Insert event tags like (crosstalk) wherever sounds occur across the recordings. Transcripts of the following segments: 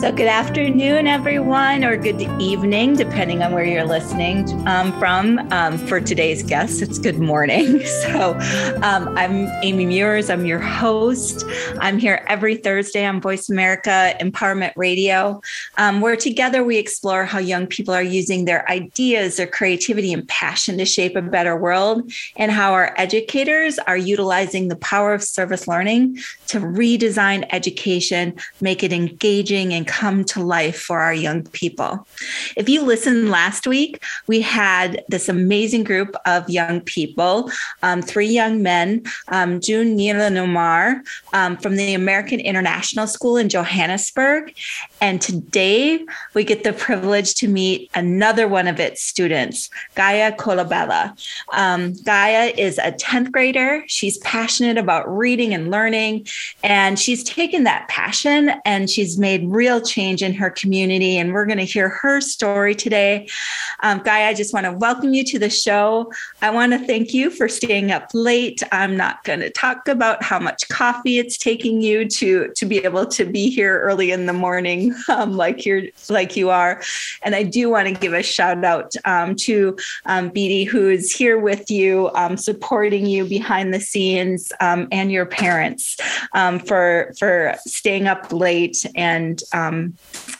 So, good afternoon, everyone, or good evening, depending on where you're listening um, from. Um, for today's guest, it's good morning. (laughs) So, um, I'm Amy Meuers. I'm your host. I'm here every Thursday on Voice America Empowerment Radio, um, where together we explore how young people are using their ideas, their creativity, and passion to shape a better world, and how our educators are utilizing the power of service learning to redesign education, make it engaging and come to life for our young people. If you listened last week, we had this amazing group of young people, um, three young men, um, June Nilanomar um, from the American International School in Johannesburg. And today we get the privilege to meet another one of its students, Gaia Colabella. Um, Gaia is a 10th grader. She's passionate about reading and learning, and she's taken that passion and she's made real change in her community. And we're going to hear her story today. Um, Gaia, I just want to welcome you to the show. I want to thank you for staying up late. I'm not going to talk about how much coffee it's taking you to, to be able to be here early in the morning, (laughs) um, like you're like you are. And I do want to give a shout out um, to um, Beatty, who is here with you, um, supporting you behind the scenes, um, and your parents um, for for staying up late and um,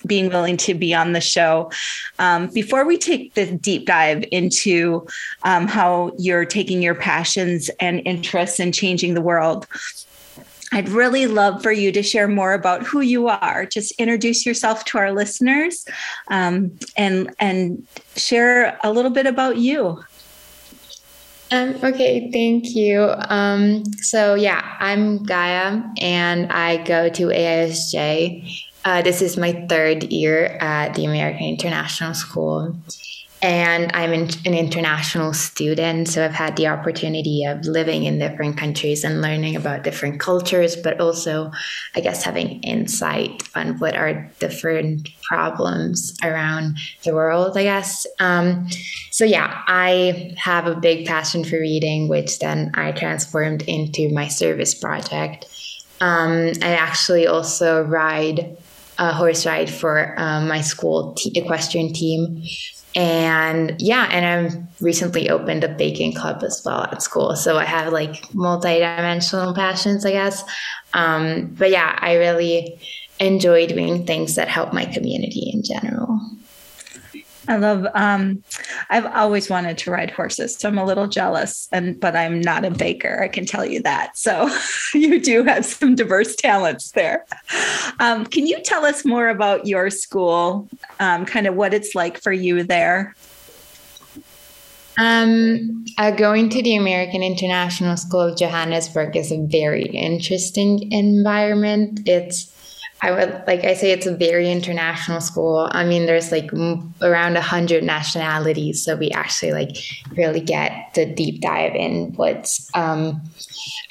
being willing to be on the show. Um, before we take the deep dive into um, how you're taking your passions and interests in changing the world, I'd really love for you to share more about who you are. Just introduce yourself to our listeners um, and and share a little bit about you. Um, okay, thank you. Um, so yeah, I'm Gaia, and I go to AISJ, uh, this is my third year at the American International School. And I'm an international student, so I've had the opportunity of living in different countries and learning about different cultures, but also, I guess, having insight on what are different problems around the world, I guess. Um, so, yeah, I have a big passion for reading, which then I transformed into my service project. Um, I actually also ride a horse ride for um, my school equestrian team. And yeah, and I'm recently opened a baking club as well at school. So I have like multi-dimensional passions, I guess. Um, but yeah, I really enjoy doing things that help my community in general. I love um I've always wanted to ride horses, so I'm a little jealous and but I'm not a baker, I can tell you that. So (laughs) you do have some diverse talents there. Um, can you tell us more about your school, um, kind of what it's like for you there? Um, uh, going to the American International School of Johannesburg is a very interesting environment. It's I would like I say it's a very international school. I mean, there's like m- around a hundred nationalities, so we actually like really get the deep dive in what's um,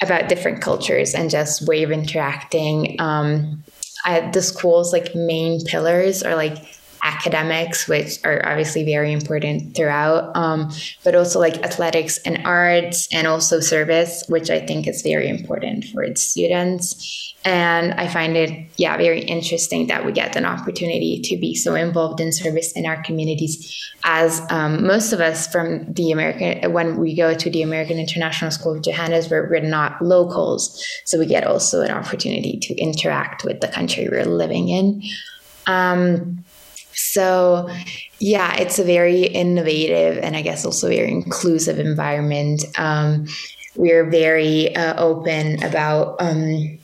about different cultures and just way of interacting. Um, I, the school's like main pillars are like academics, which are obviously very important throughout, um, but also like athletics and arts, and also service, which I think is very important for its students. And I find it, yeah, very interesting that we get an opportunity to be so involved in service in our communities. As um, most of us from the American, when we go to the American International School of Johannesburg, we're not locals. So we get also an opportunity to interact with the country we're living in. Um, so, yeah, it's a very innovative and I guess also very inclusive environment. Um, we're very uh, open about um,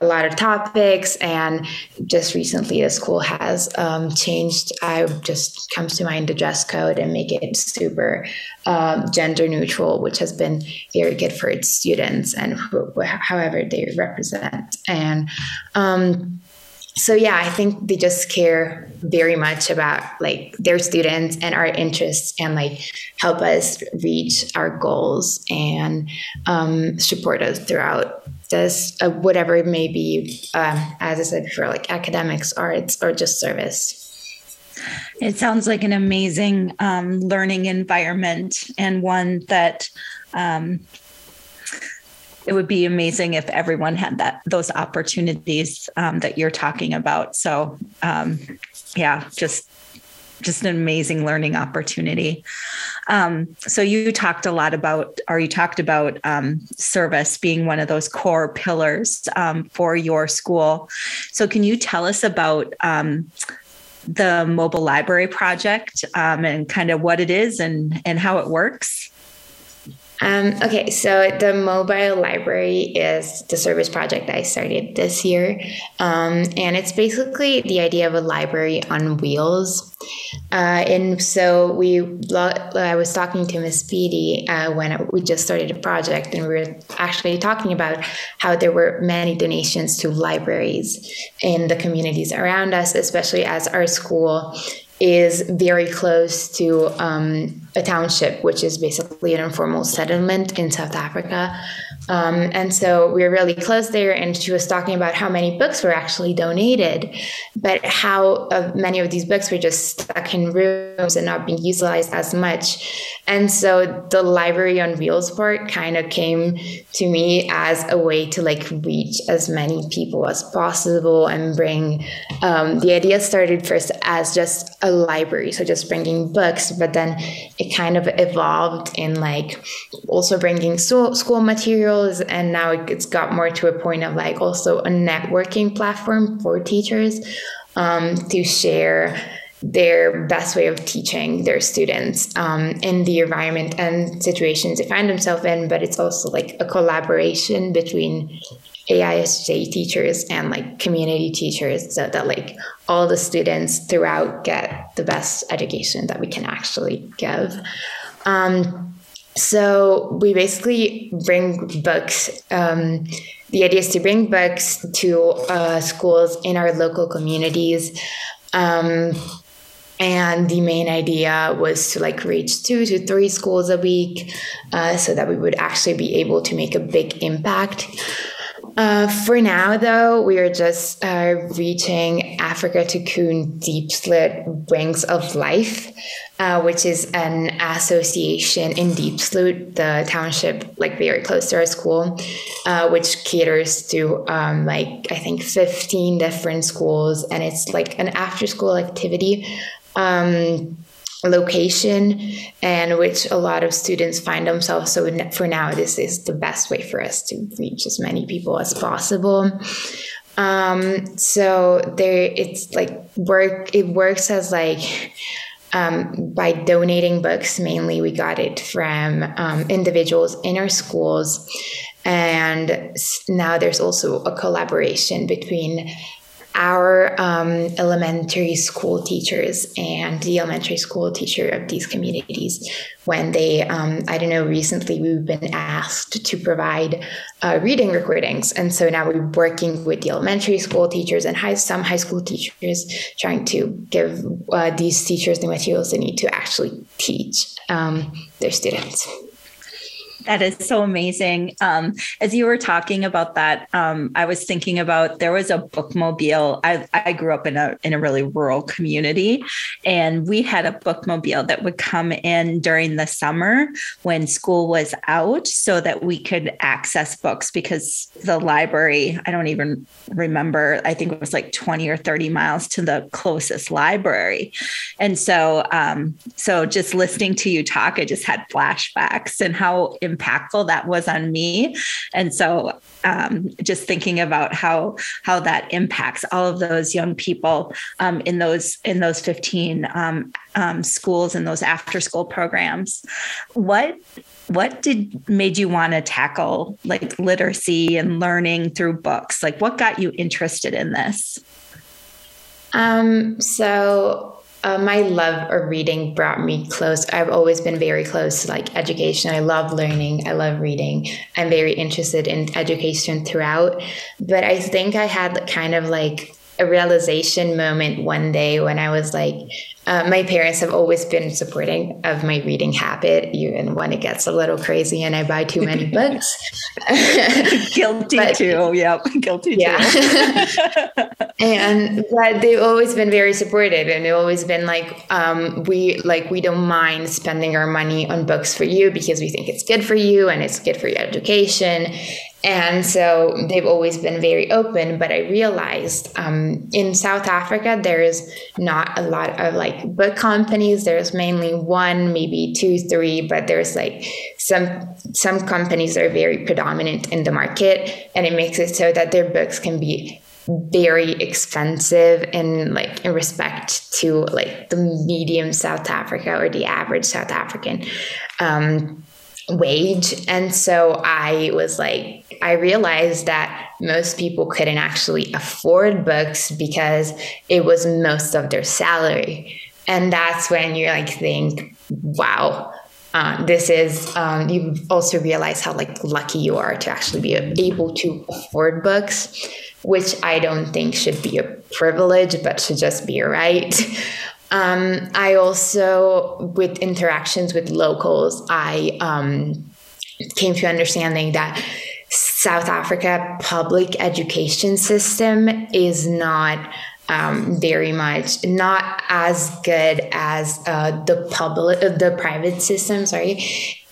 a lot of topics and just recently the school has um, changed i just comes to mind the dress code and make it super um, gender neutral which has been very good for its students and wh- however they represent and um, so yeah, I think they just care very much about like their students and our interests and like help us reach our goals and um, support us throughout this uh, whatever it may be. Um, as I said before, like academics, arts, or just service. It sounds like an amazing um, learning environment and one that um, it would be amazing if everyone had that those opportunities um, that you're talking about. So, um, yeah, just just an amazing learning opportunity. Um, so you talked a lot about, or you talked about um, service being one of those core pillars um, for your school. So can you tell us about um, the mobile library project um, and kind of what it is and and how it works? Um, okay, so the mobile library is the service project I started this year. Um, and it's basically the idea of a library on wheels. Uh, and so we, I was talking to Miss Beatty uh, when we just started the project, and we were actually talking about how there were many donations to libraries in the communities around us, especially as our school is very close to um, a township, which is basically an informal settlement in South Africa. Um, and so we were really close there. And she was talking about how many books were actually donated, but how uh, many of these books were just stuck in rooms and not being utilized as much. And so the library on wheels part kind of came to me as a way to like reach as many people as possible and bring. Um, the idea started first as just a library, so just bringing books, but then it kind of evolved in like also bringing school, school materials, and now it's got more to a point of like also a networking platform for teachers um, to share their best way of teaching their students um, in the environment and situations they find themselves in, but it's also like a collaboration between AISJ teachers and like community teachers so that like all the students throughout get the best education that we can actually give. Um, so we basically bring books. Um, the idea is to bring books to uh, schools in our local communities. Um, and the main idea was to like reach two to three schools a week uh, so that we would actually be able to make a big impact uh, for now, though, we are just uh, reaching Africa Tikkun Deep Slit Wings of Life, uh, which is an association in Deep Diepsloot, the township, like very close to our school, uh, which caters to um, like I think 15 different schools, and it's like an after school activity. Um, location and which a lot of students find themselves so for now this is the best way for us to reach as many people as possible um, so there it's like work it works as like um, by donating books mainly we got it from um, individuals in our schools. And now there's also a collaboration between our um, elementary school teachers and the elementary school teacher of these communities when they um, i don't know recently we've been asked to provide uh, reading recordings. And so now we're working with the elementary school teachers and high, some high school teachers trying to give uh, these teachers the materials they need to actually teach um, their students that is so amazing. Um, as you were talking about that, um, I was thinking about there was a bookmobile. I, I grew up in a in a really rural community, and we had a bookmobile that would come in during the summer when school was out, so that we could access books because the library. I don't even remember. I think it was like twenty or thirty miles to the closest library, and so um, so just listening to you talk, I just had flashbacks and how impactful that was on me. And so um, just thinking about how how that impacts all of those young people um, in those in those 15 um, um, schools and those after school programs. What what did made you want to tackle like literacy and learning through books? Like what got you interested in this? Um, so uh, my love of reading brought me close. I've always been very close to like education. I love learning. I love reading. I'm very interested in education throughout. But I think I had kind of like a realization moment one day when I was like, uh, my parents have always been supporting of my reading habit, even when it gets a little crazy and I buy too many (laughs) books. (laughs) Guilty but, too. Yep. Guilty yeah. too. (laughs) and but they've always been very supportive and they've always been like, um, we like we don't mind spending our money on books for you because we think it's good for you and it's good for your education. And so they've always been very open. But I realized um, in South Africa, there is not a lot of like book companies. There's mainly one, maybe two, three, but there's like some some companies are very predominant in the market, and it makes it so that their books can be very expensive in like in respect to like the medium South Africa or the average South African. Um, wage. And so I was like, I realized that most people couldn't actually afford books because it was most of their salary. And that's when you like think, wow, uh, this is um, you also realize how like lucky you are to actually be able to afford books which i don't think should be a privilege but should just be a right (laughs) Um, I also, with interactions with locals, I um, came to understanding that South Africa public education system is not um, very much not as good as uh, the public uh, the private system sorry.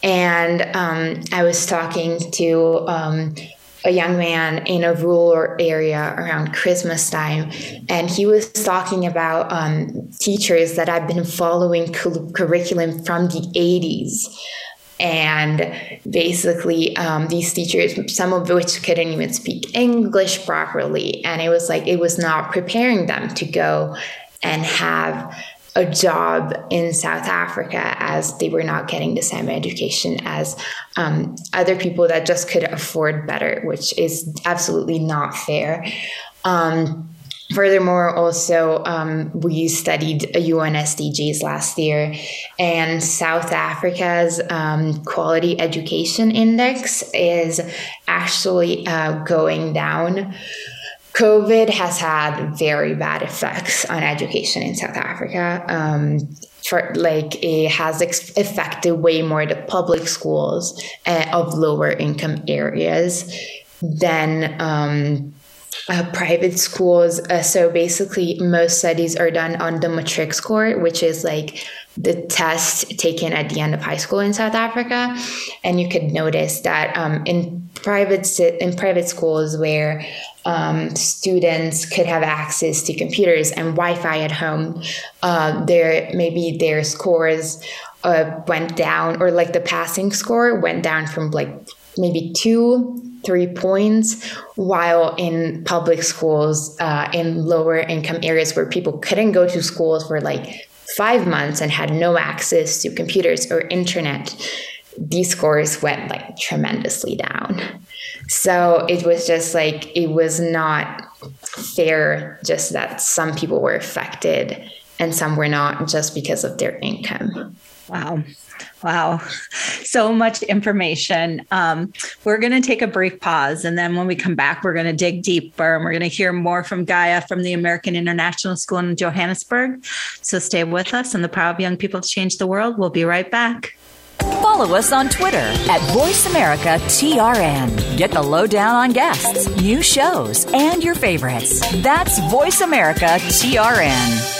And um, i was talking to um, a young man in a rural area around Christmas time, and he was talking about um, teachers that had been following cu- curriculum from the 80s. And basically, um, these teachers, some of which couldn't even speak English properly. And it was like, it was not preparing them to go and have a job in South Africa as they were not getting the same education as um, other people that just could afford better, which is absolutely not fair. Um, furthermore, also, um, we studied UN SDGs last year, and South Africa's um, quality education index is actually uh, going down. COVID has had very bad effects on education in South Africa. Um, for like it has ex- affected way more the public schools uh, of lower income areas than um, uh, private schools. Uh, so basically, most studies are done on the matric score, which is like the test taken at the end of high school in South Africa, and you could notice that um, in private in private schools where um, students could have access to computers and Wi-Fi at home, uh, maybe their scores uh, went down, or like the passing score went down from like maybe two three points while in public schools uh, in lower income areas where people couldn't go to schools for like five months and had no access to computers or internet these scores went like tremendously down. So it was just like it was not fair just that some people were affected and some were not just because of their income. Wow Wow. So much information. Um, we're going to take a brief pause. And then when we come back, we're going to dig deeper and we're going to hear more from Gaia from the American International School in Johannesburg. So stay with us and the Power of Young People to Change the World. We'll be right back. Follow us on Twitter at VoiceAmericaTRN. Get the lowdown on guests, new shows, and your favorites. That's VoiceAmericaTRN.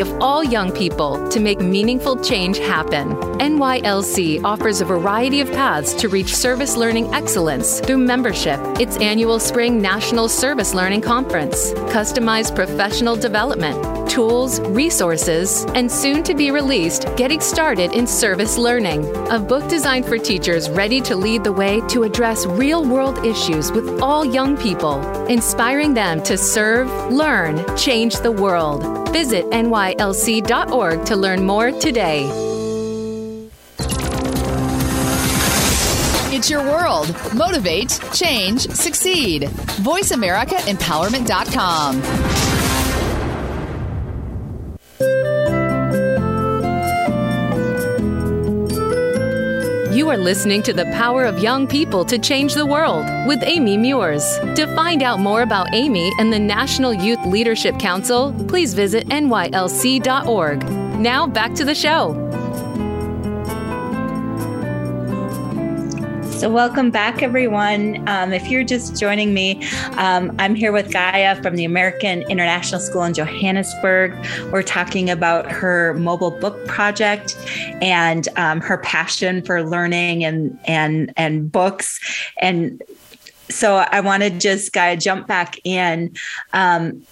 of all young people to make meaningful change happen. NYLC offers a variety of paths to reach service learning excellence through membership, its annual Spring National Service Learning Conference, customized professional development, tools, resources, and soon to be released Getting Started in Service Learning, a book designed for teachers ready to lead the way to address real world issues with all young people, inspiring them to serve, learn, change the world. Visit nylc.org to learn more today. It's your world. Motivate, change, succeed. VoiceAmericaEmpowerment.com. You are listening to The Power of Young People to Change the World with Amy Meuers. To find out more about Amy and the National Youth Leadership Council, please visit nylc.org. Now back to the show. So, welcome back, everyone. Um, if you're just joining me, um, I'm here with Gaia from the American International School in Johannesburg. We're talking about her mobile book project and um, her passion for learning and and and books. And so, I want to just Gaia jump back in. Um,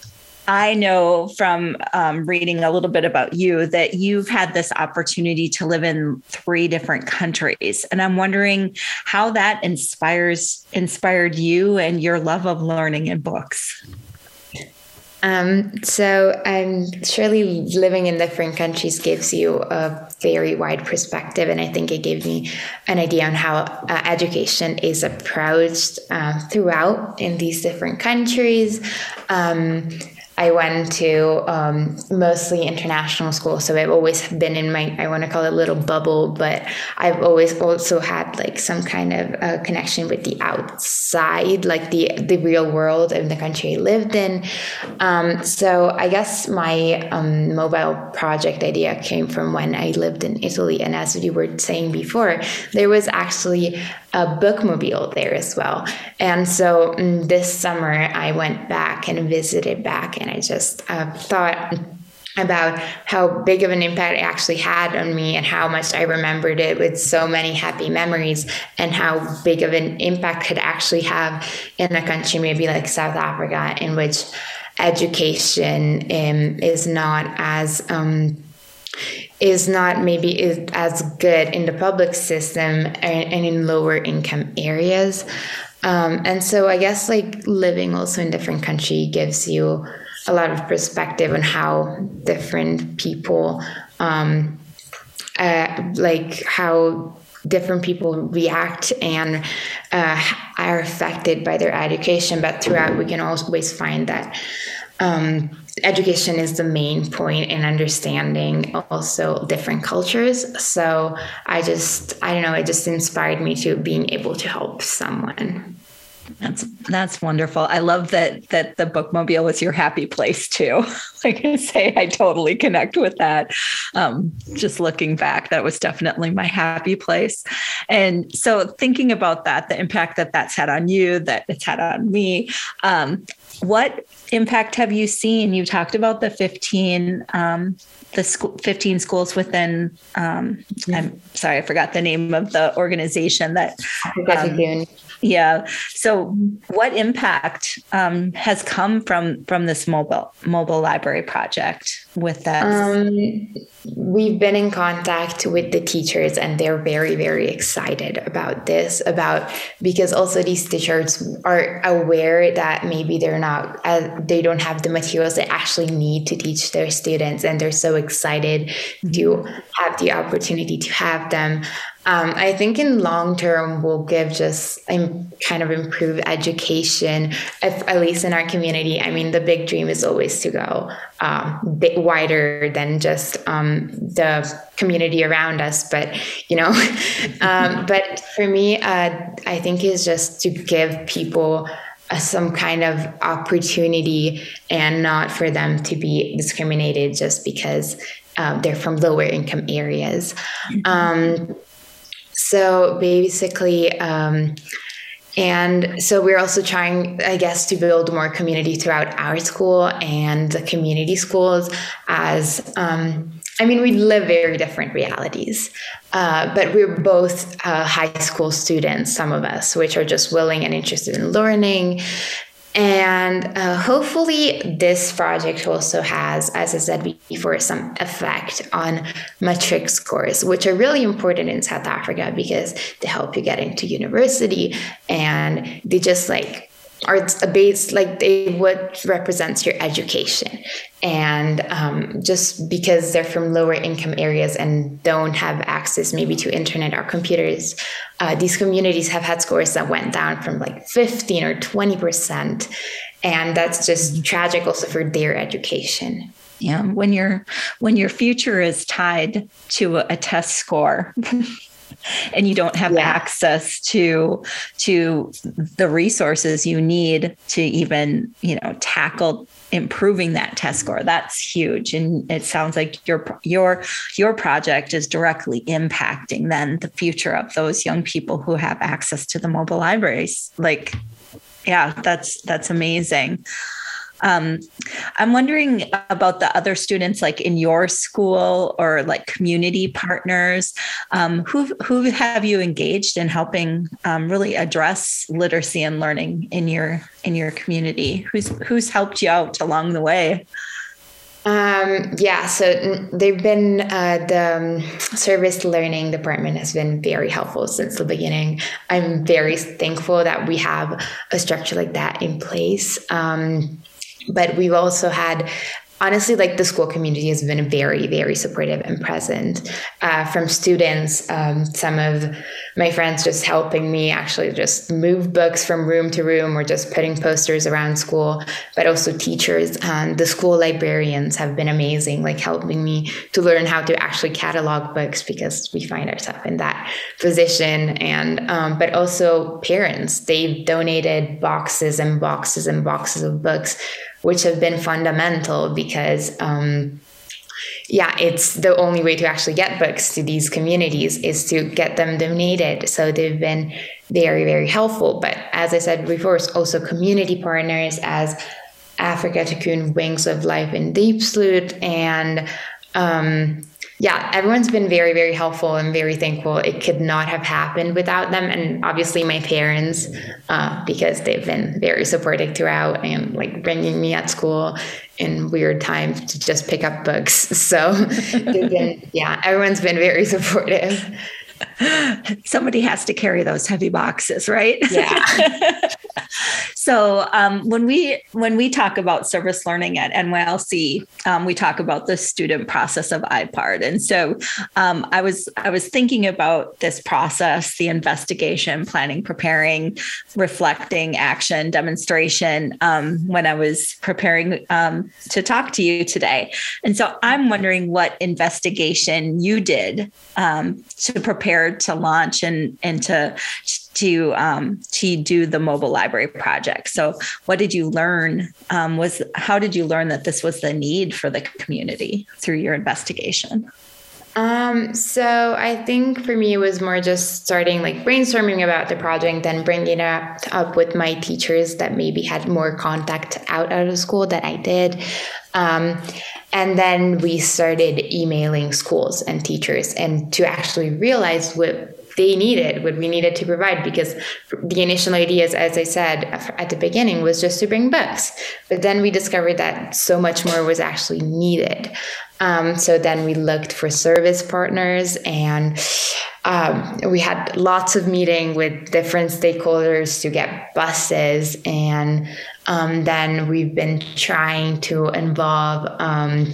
I know from um, reading a little bit about you that you've had this opportunity to live in three different countries, and I'm wondering how that inspires inspired you and your love of learning and books. Um, so, um, surely living in different countries gives you a very wide perspective, and I think it gave me an idea on how uh, education is approached uh, throughout in these different countries. Um, I went to um, mostly international school, so I've always been in my I want to call it little bubble, but I've always also had like some kind of connection with the outside, like the the real world of the country I lived in. Um, so I guess my um, mobile project idea came from when I lived in Italy, and as you were saying before, there was actually a bookmobile there as well. And so mm, this summer I went back and visited back, and I just uh, thought about how big of an impact it actually had on me and how much I remembered it with so many happy memories and how big of an impact could actually have in a country maybe like South Africa in which education um, is not as um, is not maybe as good in the public system and, and in lower income areas. Um, and so I guess like living also in different country gives you a lot of perspective on how different people um, uh, like how different people react and uh, are affected by their education but throughout we can always find that um, education is the main point in understanding also different cultures. So I just, I don't know, it just inspired me to being able to help someone. That's that's wonderful. I love that that the bookmobile was your happy place too. (laughs) like I say, I totally connect with that. Um, just looking back, that was definitely my happy place. And so thinking about that, the impact that that's had on you, that it's had on me. Um, what impact have you seen? You talked about the 15 um, the school 15 schools within um, I'm sorry, I forgot the name of the organization that um, yeah. So, what impact um, has come from from this mobile mobile library project with that? Um, we've been in contact with the teachers, and they're very very excited about this. About because also these teachers are aware that maybe they're not uh, they don't have the materials they actually need to teach their students, and they're so excited mm-hmm. to have the opportunity to have them. Um, I think in long term we'll give just um, kind of improve education, if, at least in our community. I mean, the big dream is always to go um, wider than just um, the community around us. But you know, (laughs) um, but for me, uh, I think is just to give people. Uh, some kind of opportunity and not for them to be discriminated just because uh, they're from lower income areas. Mm-hmm. Um, so basically, um, and so we're also trying, I guess, to build more community throughout our school and the community schools as. Um, I mean, we live very different realities, uh, but we're both uh, high school students, some of us, which are just willing and interested in learning. And uh, hopefully, this project also has, as I said before, some effect on matric scores, which are really important in South Africa because they help you get into university. And they just like are a base like they what represents your education. And um, just because they're from lower income areas and don't have access maybe to internet or computers uh, these communities have had scores that went down from like 15 or 20 percent. And that's just tragic also for their education. Yeah when your when your future is tied to a test score (laughs) and you don't have yeah. access to to the resources you need to even you know tackle improving that test score. That's huge. And it sounds like your your your project is directly impacting then the future of those young people who have access to the mobile libraries. Like yeah that's that's amazing um, I'm wondering about the other students, like in your school or like community partners. Um, who who have you engaged in helping um, really address literacy and learning in your in your community? Who's who's helped you out along the way? Um, yeah, so they've been uh, the um, service learning department has been very helpful since the beginning. I'm very thankful that we have a structure like that in place. Um, but we've also had honestly like the school community has been very very supportive and present uh, from students. Um, some of my friends just helping me actually just move books from room to room or just putting posters around school but also teachers and the school librarians have been amazing like helping me to learn how to actually catalog books because we find ourselves in that position. And um, but also parents they've donated boxes and boxes and boxes of books which have been fundamental because um, yeah it's the only way to actually get books to these communities is to get them donated. So they've been very very helpful. But as i said before it's also community partners as africa Tikkun wings of life in Diepsloot and um, yeah, everyone's been very, very helpful and very thankful. It could not have happened without them. And obviously, my parents, uh, because they've been very supportive throughout and like bringing me at school in weird times to just pick up books. (laughs) So, been, yeah, everyone's been very supportive. Somebody has to carry those heavy boxes, right? Yeah. (laughs) so um, when we when we talk about service learning at NYLC, um, we talk about the student process of IPARD, and so um, I was I was thinking about this process, the investigation, planning, preparing, reflecting, action, demonstration um, when I was preparing um, to talk to you today, and so I'm wondering what investigation you did um, to prepare to launch and and to to um, to do the mobile library project. So, what did you learn? Um, was how did you learn that this was the need for the community through your investigation? Um, so I think for me it was more just starting like brainstorming about the project, then bringing it up with my teachers that maybe had more contact out of school that I did. Um, and then we started emailing schools and teachers and to actually realize what they needed, what we needed to provide, because the initial ideas, as I said at the beginning, was just to bring books. But then we discovered that so much more was actually needed. Um, so then we looked for service partners and um, we had lots of meeting with different stakeholders to get buses and um, then we've been trying to involve um,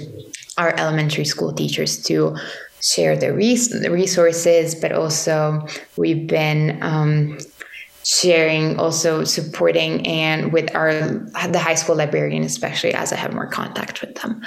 our elementary school teachers to share the, res- resources, but also we've been um, sharing, also supporting, and with our the high school librarian, especially as I have more contact with them.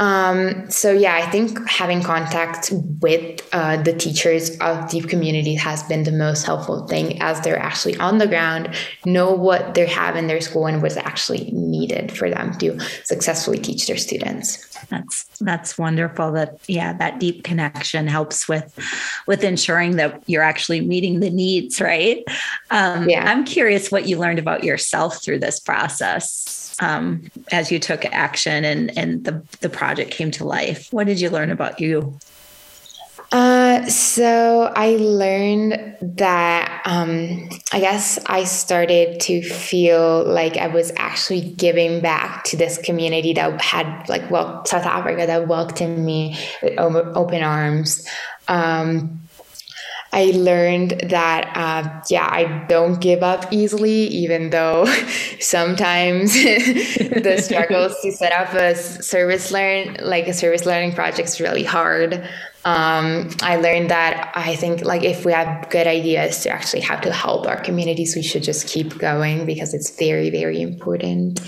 Um, so yeah, I think having contact with uh, the teachers of the community has been the most helpful thing, as they're actually on the ground, know what they have in their school and what's actually needed for them to successfully teach their students. That's that's wonderful. That yeah, that deep connection helps with with ensuring that you're actually meeting the needs, right? Um, yeah. I'm curious what you learned about yourself through this process um, as you took action and and the the project came to life? What did you learn about you? Uh, so I learned that um, I guess I started to feel like I was actually giving back to this community that had like well South Africa that welcomed me with open arms. Um, I learned that, uh, yeah, I don't give up easily, even though (laughs) sometimes (laughs) the struggles to set up a service learn, like a service learning project is really hard. Um, I learned that I think like if we have good ideas to actually how to help our communities, we should just keep going because it's very, very important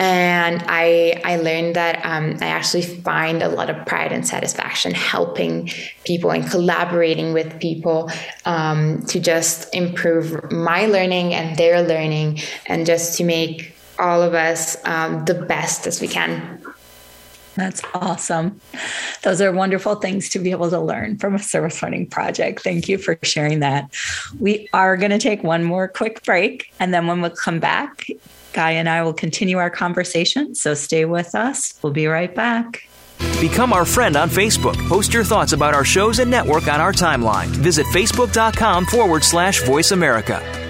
and I I learned that um, I actually find a lot of pride and satisfaction helping people and collaborating with people um, to just improve my learning and their learning, and just to make all of us um, the best as we can. That's awesome. Those are wonderful things to be able to learn from a service learning project. Thank you for sharing that. We are going to take one more quick break. And then when we come back, Gaia and I will continue our conversation, so stay with us. We'll be right back. Become our friend on Facebook. Post your thoughts about our shows and network on our timeline. Visit facebook.com forward slash voice America.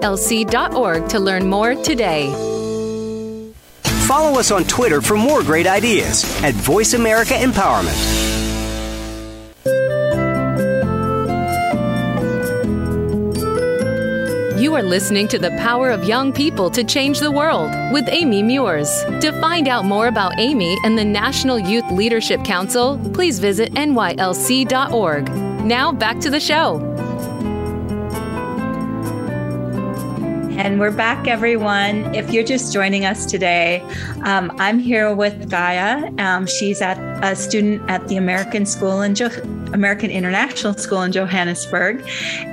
nylc.org to learn more today. Follow us on Twitter for more great ideas at Voice America Empowerment. You are listening to The Power of Young People to Change the World with Amy Meuers. To find out more about Amy and the National Youth Leadership Council, please visit nylc.org. Now back to the show. And we're back, everyone. If you're just joining us today, um, I'm here with Gaia. Um, she's at a student at the American School in jo- American International School in Johannesburg,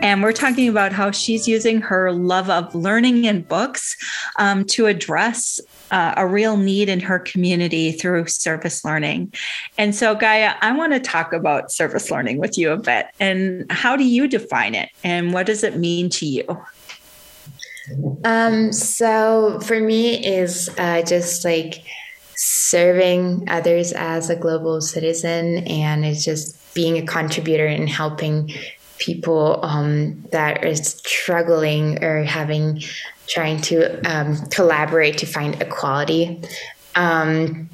and we're talking about how she's using her love of learning and books um, to address uh, a real need in her community through service learning. And so, Gaia, I want to talk about service learning with you a bit. And how do you define it, and what does it mean to you? Um, so for me is uh, just like serving others as a global citizen and it's just being a contributor and helping people um, that are struggling or having trying to um, collaborate to find equality. Um,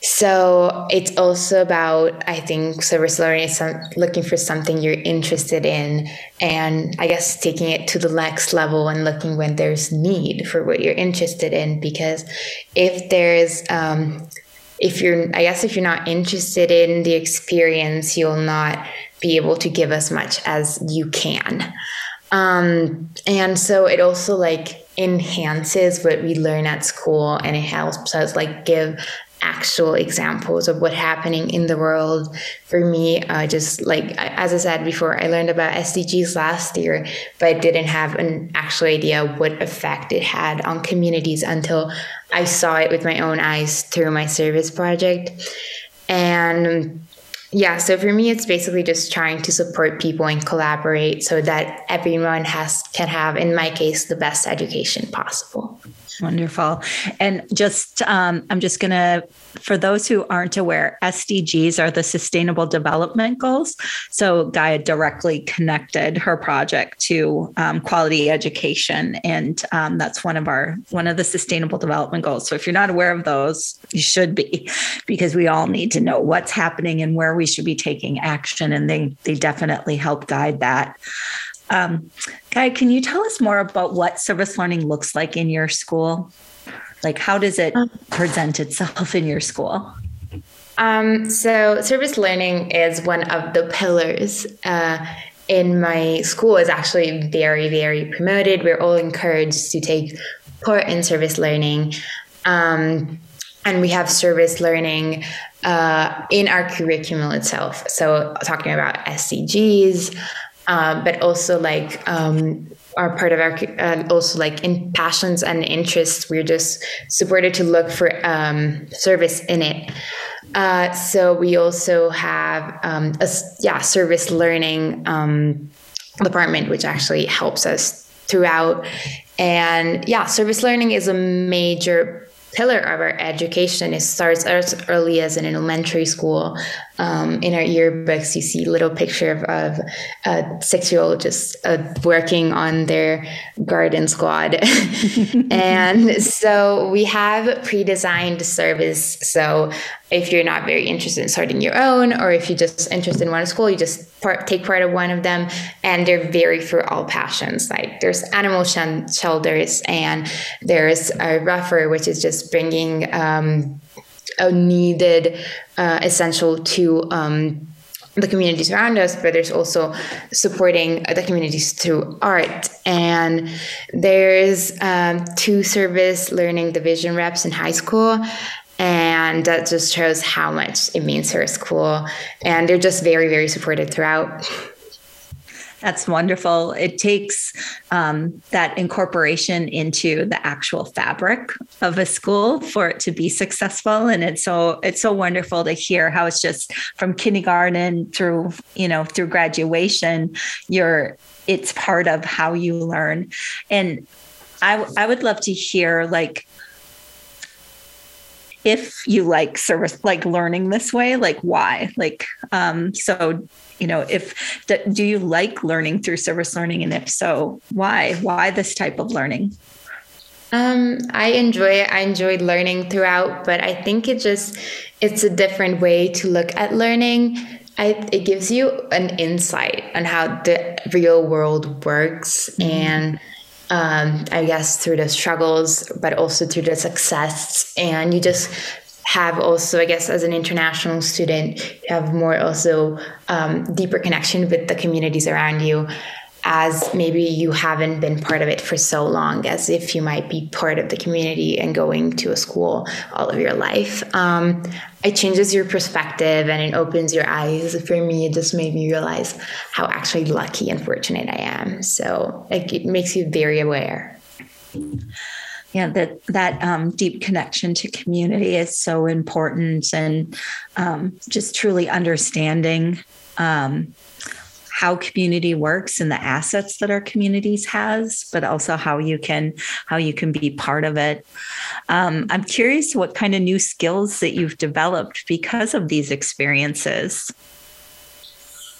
so it's also about, I think, service learning is some, looking for something you're interested in, and I guess taking it to the next level and looking when there's need for what you're interested in. Because if there's, um, if you're, I guess, if you're not interested in the experience, you'll not be able to give as much as you can. Um, and so it also like enhances what we learn at school and it helps us like give actual examples of what happening in the world for me uh, just like as i said before i learned about sdgs last year but didn't have an actual idea what effect it had on communities until i saw it with my own eyes through my service project. And yeah so for me it's basically just trying to support people and collaborate so that everyone has can have in my case the best education possible Wonderful. And just, um, I'm just going to, for those who aren't aware, SDGs are the Sustainable Development Goals. So Gaia directly connected her project to um, quality education, and um, that's one of our one of the Sustainable Development Goals. So if you're not aware of those, you should be, because we all need to know what's happening and where we should be taking action, and they they definitely help guide that. Um, Gaia, can you tell us more about what service learning looks like in your school? Like, how does it um, present itself in your school? Um, so, service learning is one of the pillars. Uh, in my school is actually very, very promoted. We're all encouraged to take part in service learning. Um, and we have service learning uh, in our curriculum itself. So, talking about SDGs, uh, but also like um, are part of our uh, also like in passions and interests. We're just supported to look for um, service in it. Uh, so we also have um, a yeah service learning um, department, which actually helps us throughout. And yeah, service learning is a major pillar of our education. It starts as early as in elementary school. Um, in our yearbooks, you see little picture of, of a six-year-old just uh, working on their garden squad. (laughs) (laughs) and so we have pre-designed service. So if you're not very interested in starting your own, or if you're just interested in one school, you just part, take part of one of them. And they're very for all passions. Like there's animal sh- shelters, and there's a rougher, which is just bringing um, a needed uh, essential to um, the communities around us, but there's also supporting the communities through art. And there's um, two service learning division reps in high school. And that just shows how much it means to our school. And they're just very, very supported throughout. That's wonderful. It takes um, that incorporation into the actual fabric of a school for it to be successful, and it's so it's so wonderful to hear how it's just from kindergarten through you know through graduation. You're it's part of how you learn, and I I would love to hear like if you like service like learning this way like why? Like um so you know if do you like learning through service learning? And if so why? Why this type of learning? Um i enjoy it i enjoyed learning throughout but i think it just it's a different way to look at learning. I, it gives you an insight on how the real world works mm-hmm. and um, I guess through the struggles, but also through the success. And you just have also, I guess, as an international student, have more also um, deeper connection with the communities around you as maybe you haven't been part of it for so long as if you might be part of the community and going to a school all of your life. Um, it changes your perspective and it opens your eyes. For me, it just made me realize how actually lucky and fortunate I am. So it, it makes you very aware. Yeah, that that um, deep connection to community is so important, and um, just truly understanding um, how community works and the assets that our communities has, but also how you can how you can be part of it. Um, I'm curious what kind of new skills that you've developed because of these experiences.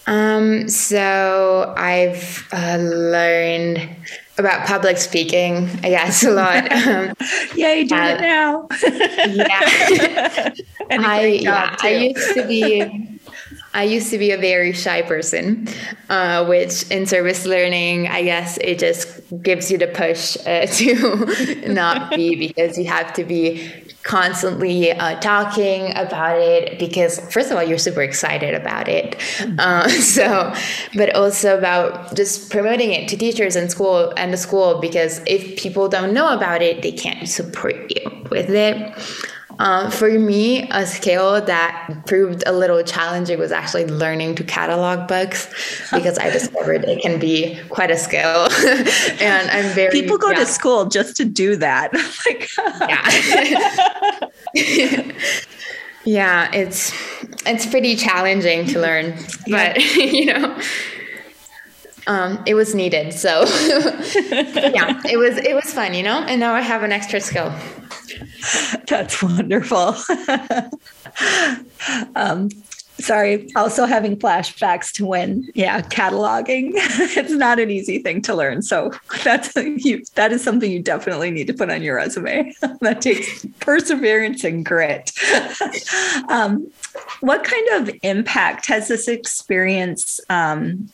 Um, so I've uh, learned about public speaking, I guess, a lot. (laughs) Um, yeah, you do uh, it now. yeah. (laughs) I, yeah, I used to be I used to be a very shy person, uh, which in service learning, I guess it just gives you the push uh, (laughs) to not be because you have to be constantly uh, talking about it because first of all you're super excited about it. Uh, (laughs) so but also about just promoting it to teachers and school and the school because if people don't know about it they can't support you with it um, for me, a skill that proved a little challenging was actually learning to catalog books (laughs) because I discovered it can be quite a skill. (laughs) and I'm very people go yeah. to school just to do that. (laughs) yeah. yeah, it's it's pretty challenging to learn, but you know. um, it was needed. So yeah, it was it was fun, you know. And now I have an extra skill. That's wonderful. um, sorry also having flashbacks to when yeah cataloging. (laughs) It's not an easy thing to learn. So that's you that is something you definitely need to put on your resume. (laughs) That takes perseverance and grit. (laughs) Um, what kind of impact has this experience um,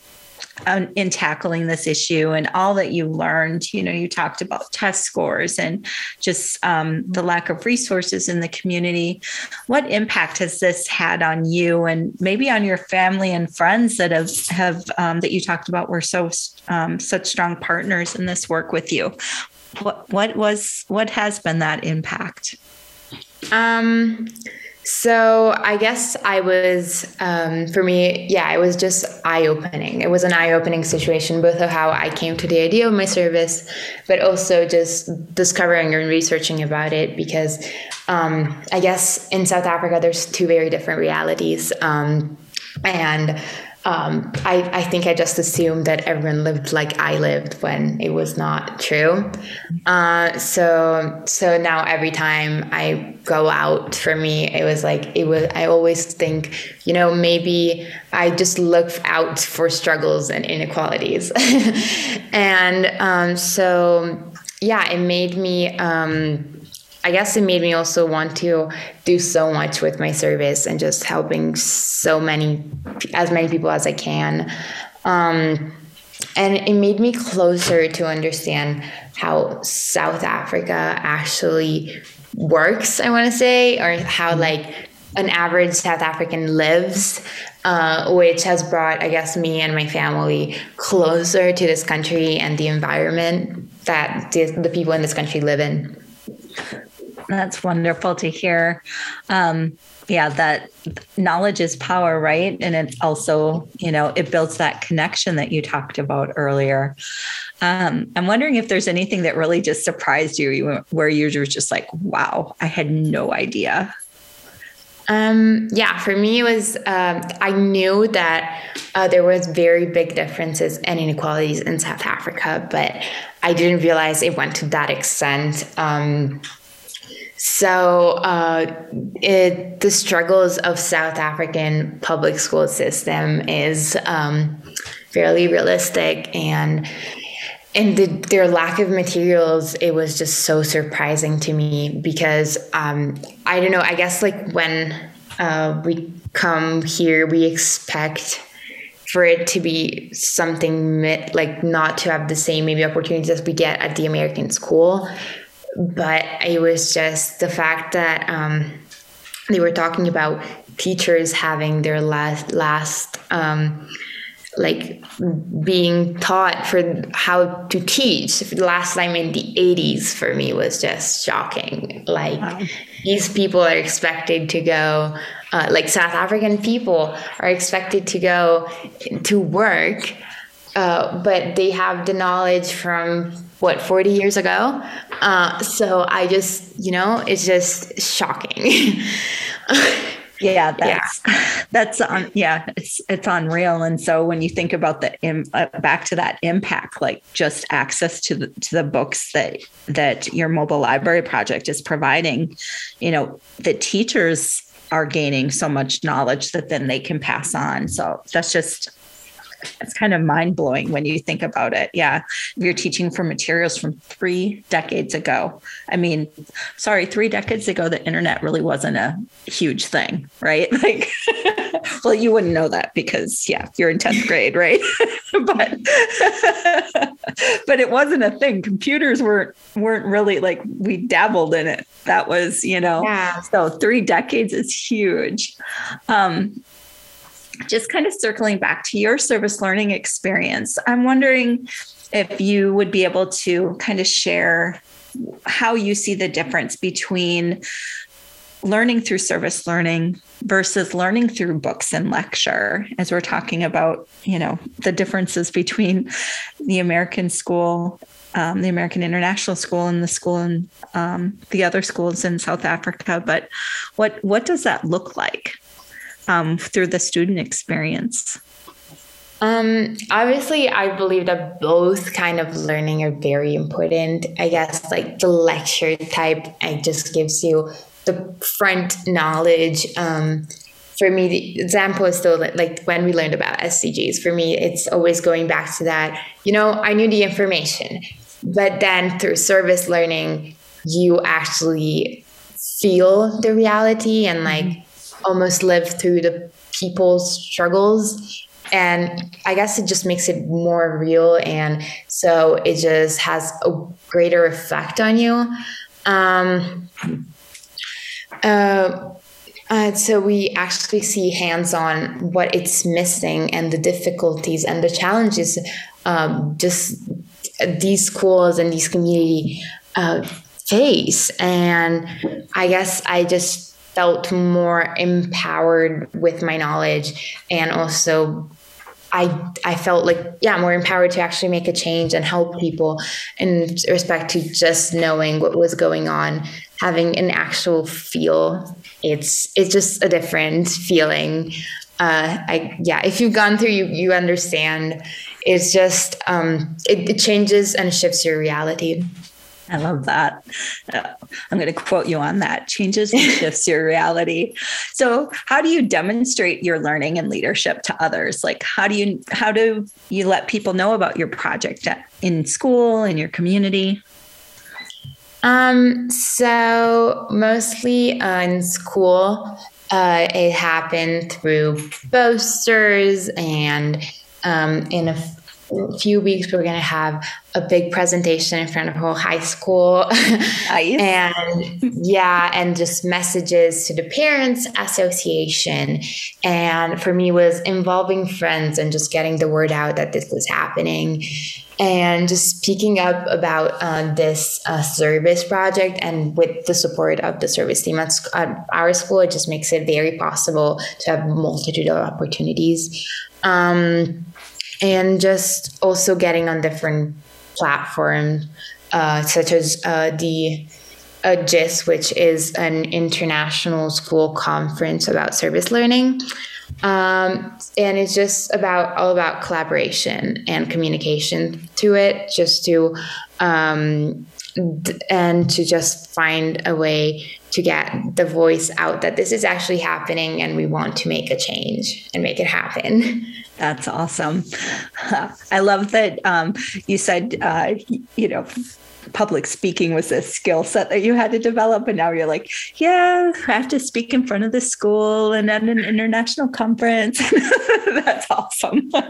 in tackling this issue and all that you learned you know you talked about test scores and just um, the lack of resources in the community. What impact has this had on you and maybe on your family and friends that have have um, that you talked about were so um, such strong partners in this work with you? What what was what has been that impact? Um so I guess I was, um, for me, yeah, it was just eye opening. It was an eye opening situation, both of how I came to the idea of my service, but also just discovering and researching about it because um, I guess in South Africa, there's two very different realities. Um, and um, I, I think I just assumed that everyone lived like I lived when it was not true. Uh, so so now every time I go out, for me, it was like it was. I always think, you know, maybe I just look out for struggles and inequalities, (laughs) and um, so yeah, it made me. Um, I guess it made me also want to do so much with my service and just helping so many, as many people as I can. Um, and it made me closer to understand how South Africa actually works, I want to say, or how like an average South African lives, uh, which has brought, I guess, me and my family closer to this country and the environment that the, the people in this country live in. That's wonderful to hear. Um, yeah, that knowledge is power, right? And it also, you know, it builds that connection that you talked about earlier. Um, I'm wondering if there's anything that really just surprised you, where you were just like, "Wow, I had no idea." Um, yeah, for me, it was um, I knew that uh, there was very big differences and inequalities in South Africa, but I didn't realize it went to that extent. Um, so uh, it, the struggles of South African public school system is um, fairly realistic and and the, their lack of materials it was just so surprising to me because um, i don't know i guess like when uh, we come here we expect for it to be something like not to have the same maybe opportunities as we get at the american school but it was just the fact that um, they were talking about teachers having their last last um, like being taught for how to teach the last time in the 80s for me was just shocking like wow. these people are expected to go uh, like south african people are expected to go to work uh, but they have the knowledge from what 40 years ago? Uh, so i just you know it's just shocking. (laughs) Yeah that's yeah. (laughs) that's on yeah it's it's unreal. And so when you think about the Im, uh, back to that impact like just access to the to the books that that your mobile library project is providing you know the teachers are gaining so much knowledge that then they can pass on. So that's just it's kind of mind blowing when you think about it. Yeah. You're teaching from materials from three decades ago. I mean, sorry, three decades ago, the internet really wasn't a huge thing, right? (laughs) Like, (laughs) well, you wouldn't know that because, yeah, you're in 10th grade, right? (laughs) but, but it wasn't a thing. Computers weren't, weren't really like, we dabbled in it. That was, you know, yeah. so three decades is huge. Um, just kind of circling back to your service learning experience, I'm wondering if you would be able to kind of share how you see the difference between learning through service learning versus learning through books and lecture as we're talking about you know the differences between the american school um, the american international school and the school and um, the other schools in south africa. But what what does that look like um, through the student experience? Um, obviously, I believe that both kind of learning are very important. I guess like the lecture type, it just gives you the front knowledge. Um, for me, the example is still like when we learned about SDGs. For me, it's always going back to that. You know, I knew the information, but then through service learning, you actually feel the reality and like. Almost live through the people's struggles. And i guess it just makes it more real. And so it just has a greater effect on you. Um, uh, uh, so we actually see hands-on what it's missing and the difficulties and the challenges um, just these schools and these community uh, face. And i guess i just felt more empowered with my knowledge and also I I felt like yeah more empowered to actually make a change and help people in respect to just knowing what was going on having an actual feel. It's it's just a different feeling. Uh, I yeah if you've gone through you you understand. It's just um, it, it changes and shifts your reality (laughs) I love that. Uh, I'm going to quote you on that. Changes and (laughs) shifts your reality. So, how do you demonstrate your learning and leadership to others? Like, how do you how do you let people know about your project in school in your community? Um. So mostly uh, in school, uh, it happened through posters and um, in a few weeks we're going to have a big presentation in front of whole high school. Nice. (laughs) and yeah and just messages to the parents association. And for me was involving friends and just getting the word out that this was happening. And just speaking up about uh, this uh, service project and with the support of the service team at, at, our school it just makes it very possible to have a multitude of opportunities. Um, and just also getting on different platforms uh, such as uh, the uh, GIS, which is an international school conference about service learning. Um, and it's just about all about collaboration and communication to it, just to um, and to just find a way to get the voice out that this is actually happening and we want to make a change and make it happen. (laughs) That's awesome. (laughs) I love that um, you said, uh, you know, public speaking was a skill set that you had to develop. And now you're like, yeah, I have to speak in front of the school and at an international conference. (laughs) That's awesome. (laughs)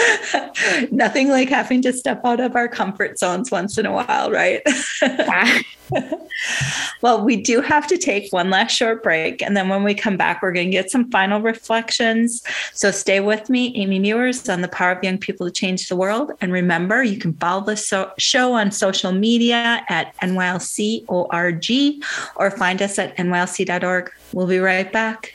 (laughs) Nothing like having to step out of our comfort zones once in a while, right? (laughs) well, we do have to take one last short break. And then when we come back, we're going to get some final reflections. So stay with me, Amy Meuers, on the power of young people to change the world. And remember, you can follow the so- show on social media at NYLC.org or find us at NYLC.org. We'll be right back.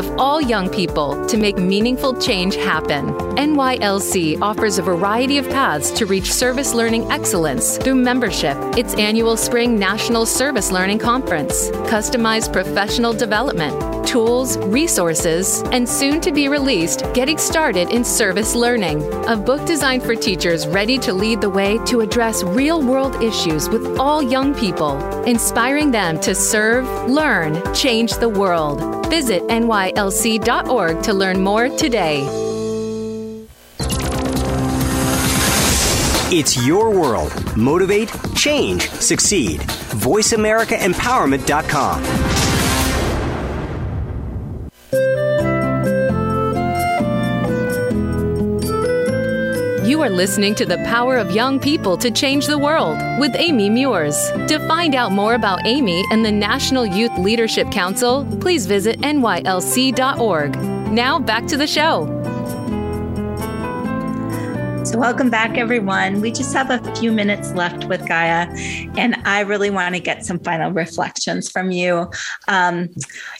of all young people to make meaningful change happen. NYLC offers a variety of paths to reach service learning excellence through membership, its annual Spring National Service Learning Conference, customized professional development, tools, resources, and soon to be released Getting Started in Service Learning, a book designed for teachers ready to lead the way to address real world issues with all young people, inspiring them to serve, learn, change the world. Visit nylc.org to learn more today. It's your world. Motivate, change, succeed. VoiceAmericaEmpowerment.com. You are listening to The Power of Young People to Change the World with Amy Meuers. To find out more about Amy and the National Youth Leadership Council, please visit nylc.org. Now back to the show. So, welcome back, everyone. We just have a few minutes left with Gaia, and I really want to get some final reflections from you. Um,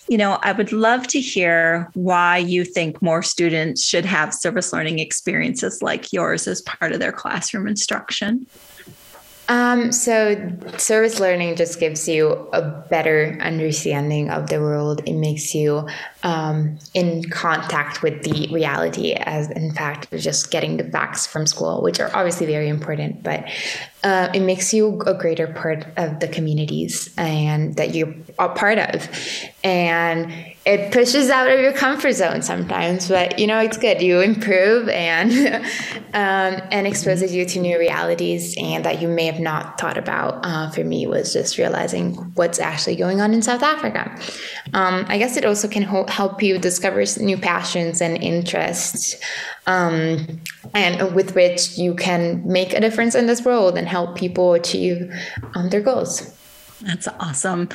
you know, I would love to hear why you think more students should have service learning experiences like yours as part of their classroom instruction. Um, so service learning just gives you a better understanding of the world. It makes you um, in contact with the reality, as in fact, just getting the facts from school, which are obviously very important. But uh, it makes you a greater part of the communities and that you're a part of, and it pushes out of your comfort zone sometimes, but you know it's good. You improve and (laughs) um, and exposes you to new realities and that you may have not thought about. Uh, for me, was just realizing what's actually going on in South Africa. Um, I guess it also can ho- help you discover new passions and interests, um, and with which you can make a difference in this world and help people achieve um, their goals. That's awesome,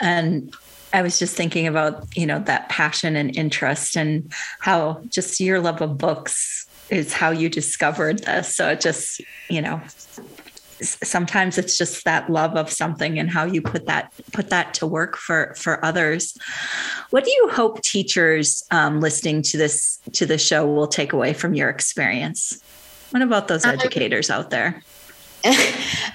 and I was just thinking about, you know, that passion and interest and how just your love of books is how you discovered this. So it just, you know, sometimes it's just that love of something and how you put that put that to work for for others. What do you hope teachers um, listening to this to the show will take away from your experience? What about those um, educators out there (laughs)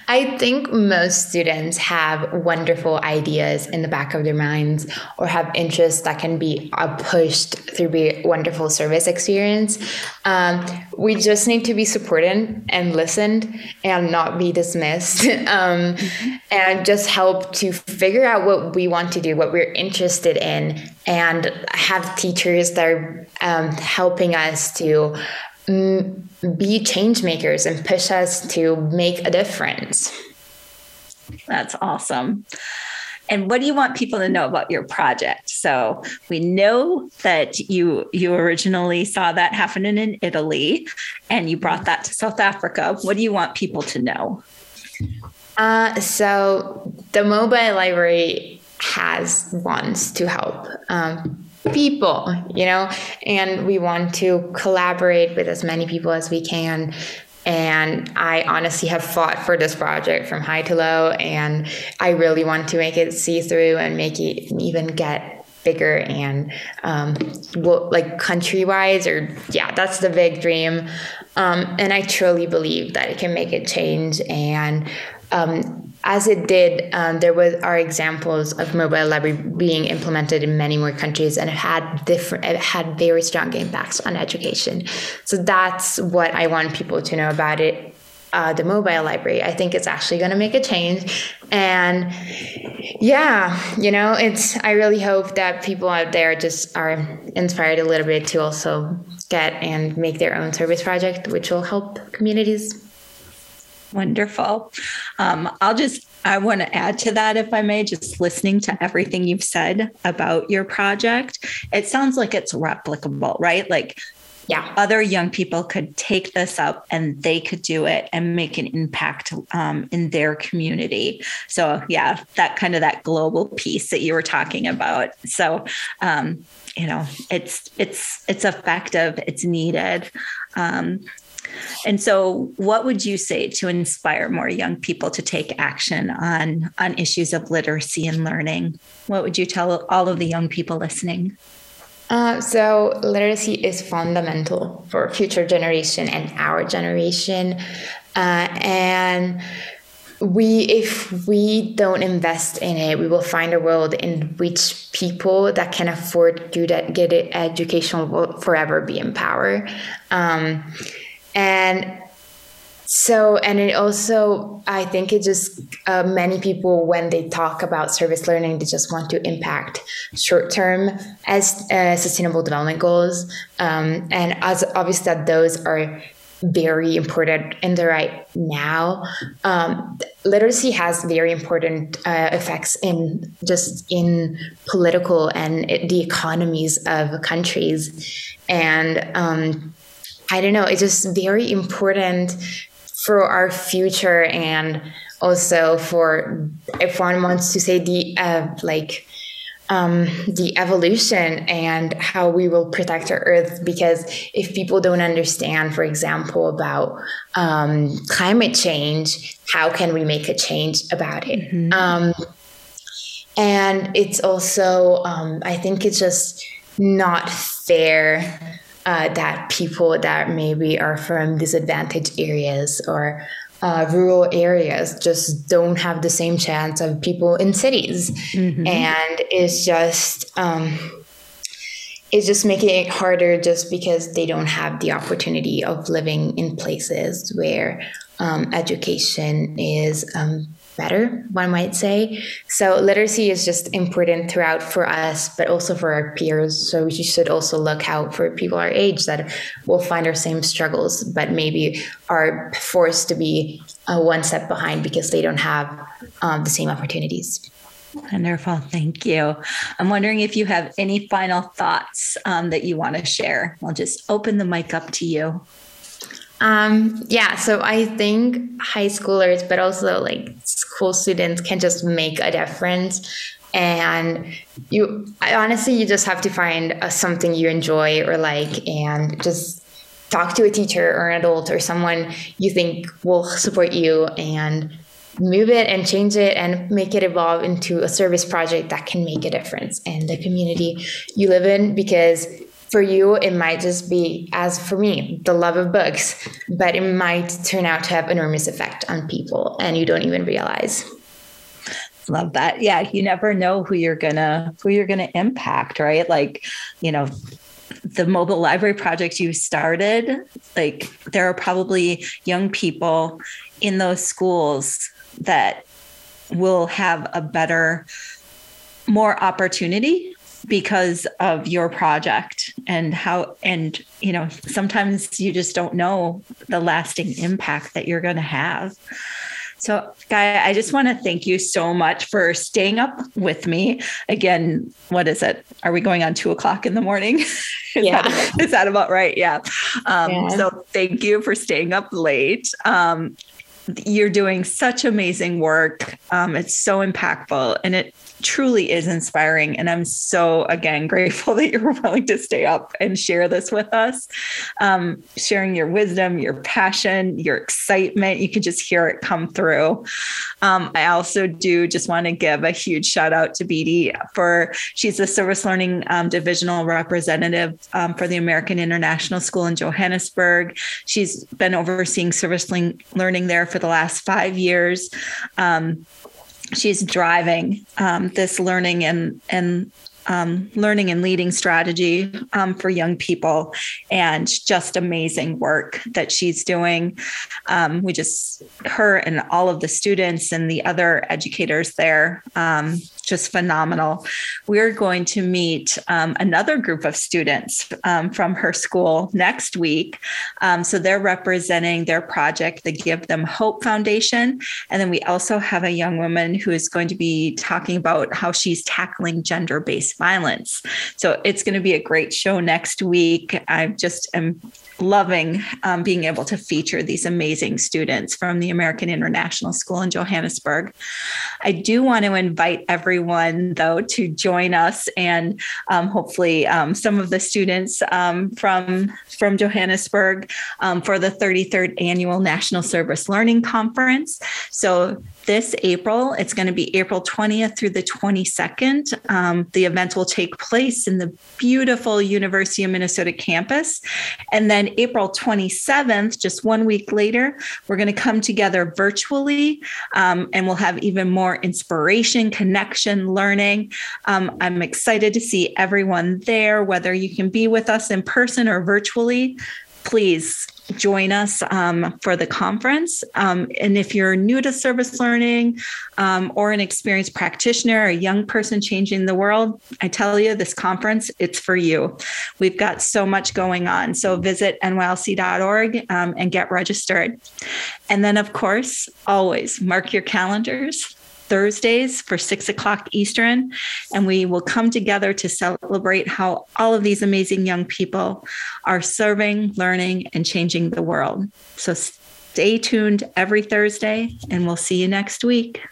I think most students have wonderful ideas in the back of their minds or have interests that can be uh, pushed through a wonderful service experience. Um, we just need to be supported and listened and not be dismissed (laughs) um, and just help to figure out what we want to do, what we're interested in, and have teachers that are um, helping us to be change makers and push us to make a difference. That's awesome. And what do you want people to know about your project? So we know that you you originally saw that happening in Italy, and you brought that to South Africa. What do you want people to know? Uh, so the mobile library has wants to help. Um, people, you know, and we want to collaborate with as many people as we can. And I honestly have fought for this project from high to low, and I really want to make it see through and make it even get bigger and um, like country wise, or yeah, that's the big dream. Um, and I truly believe that it can make a change. And um, as it did, um, there was are examples of mobile library being implemented in many more countries, and it had different, it had very strong impacts on education. So that's what I want people to know about it. Uh, the mobile library, I think it's actually going to make a change, and yeah, you know, it's. I really hope that people out there just are inspired a little bit to also get and make their own service project, which will help communities Wonderful. Um, I'll just, I want to add to that, if I may, just listening to everything you've said about your project. It sounds like it's replicable, right? Like, yeah, other young people could take this up and they could do it and make an impact um, in their community. So, yeah, that kind of that global piece that you were talking about. So, um, you know, it's it's it's effective. It's needed. Um, and so, what would you say to inspire more young people to take action on, on issues of literacy and learning? What would you tell all of the young people listening? Uh, so, literacy is fundamental for future generation and our generation. Uh, and we if we don't invest in it we will find a world in which people that can afford good get education will forever be in power um, and so and it also i think it just uh, many people when they talk about service learning they just want to impact short term as uh, sustainable development goals. Um, and as obvious that those are very important in the right now. Um, literacy has very important uh, effects in just in political and the economies of countries. And um, I don't know, it's just very important for our future and also for if one wants to say the uh, like um, the evolution and how we will protect our earth because if people don't understand for example about um, climate change how can we make a change about it mm-hmm. um, and it's also um, i think it's just not fair uh, that people that maybe are from disadvantaged areas or uh, rural areas just don't have the same chance of people in cities mm-hmm. and it's just um, it's just making it harder just because they don't have the opportunity of living in places where um, education is um, better, one might say. So literacy is just important throughout for us, but also for our peers. So we should also look out for people our age that will find our same struggles, but maybe are forced to be uh, one step behind because they don't have um, the same opportunities. Wonderful. Thank you. I'm wondering if you have any final thoughts um, that you want to share. I'll just open the mic up to you. Um, yeah, so I think high schoolers, but also like school students can just make a difference. And you, honestly, you just have to find a, something you enjoy or like, and just talk to a teacher or an adult or someone you think will support you and move it and change it and make it evolve into a service project that can make a difference in the community you live in because for you, it might just be, as for me, the love of books, but it might turn out to have enormous effect on people and you don't even realize. Love that. Yeah, you never know who you're gonna who you're gonna impact, right? Like, you know, the mobile library project you started, like there are probably young people in those schools that will have a better more opportunity because of your project and how and you know sometimes you just don't know the lasting impact that you're going to have. So Gaia i just want to thank you so much for staying up with me. Again what is it? Are we going on two o'clock in the morning? (laughs) Is, yeah. that, is that about right? Yeah. Um, yeah. so thank you for staying up late. Um, you're doing such amazing work. Um, it's so impactful and it truly is inspiring. And I'm so, again, (laughs) grateful that you're willing to stay up and share this with us, um, sharing your wisdom, your passion, your excitement. You can just hear it come through. Um, I also do just want to give a huge shout out to Beatty for she's the service learning um, divisional representative um, for the American International School in Johannesburg. She's been overseeing service learning there for the last five years. She's driving um, this learning and and um, learning and leading strategy um, for young people and just amazing work that she's doing. Um, we just, her and all of the students and the other educators there, um, just phenomenal. We're going to meet um, another group of students um, from her school next week. so they're representing their project, the Give Them Hope Foundation. And then we also have a young woman who is going to be talking about how she's tackling gender based violence. So it's going to be a great show next week. I just am loving um, being able to feature these amazing students from the American International School in Johannesburg. I do want to invite everyone, though, to join us and um, hopefully um, some of the students um, from, from Johannesburg um, for the 33rd Annual National Service Learning Conference. So this April. It's going to be April 20th through the 22nd. Um, the event will take place in the beautiful University of Minnesota campus. And then April 27th, just one week later, we're going to come together virtually um, and we'll have even more inspiration, connection, learning. Um, I'm excited to see everyone there, whether you can be with us in person or virtually. Please join us um, for the conference. Um, and if you're new to service learning um, or an experienced practitioner, a young person changing the world, I tell you, this conference, it's for you. We've got so much going on. So visit nylc.org um, and get registered. And then, of course, always mark your calendars Thursdays for six o'clock Eastern. And we will come together to celebrate how all of these amazing young people are serving, learning, and changing the world. So stay tuned every Thursday, and we'll see you next week.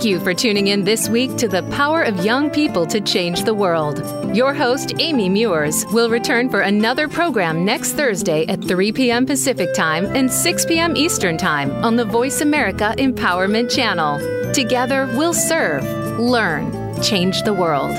Thank you for tuning in this week to the Power of Young People to Change the World. Your host, Amy Meuers, will return for another program next Thursday at 3 p.m. Pacific Time and 6 p.m. Eastern Time on the Voice America Empowerment Channel. Together, we'll serve, learn, change the world.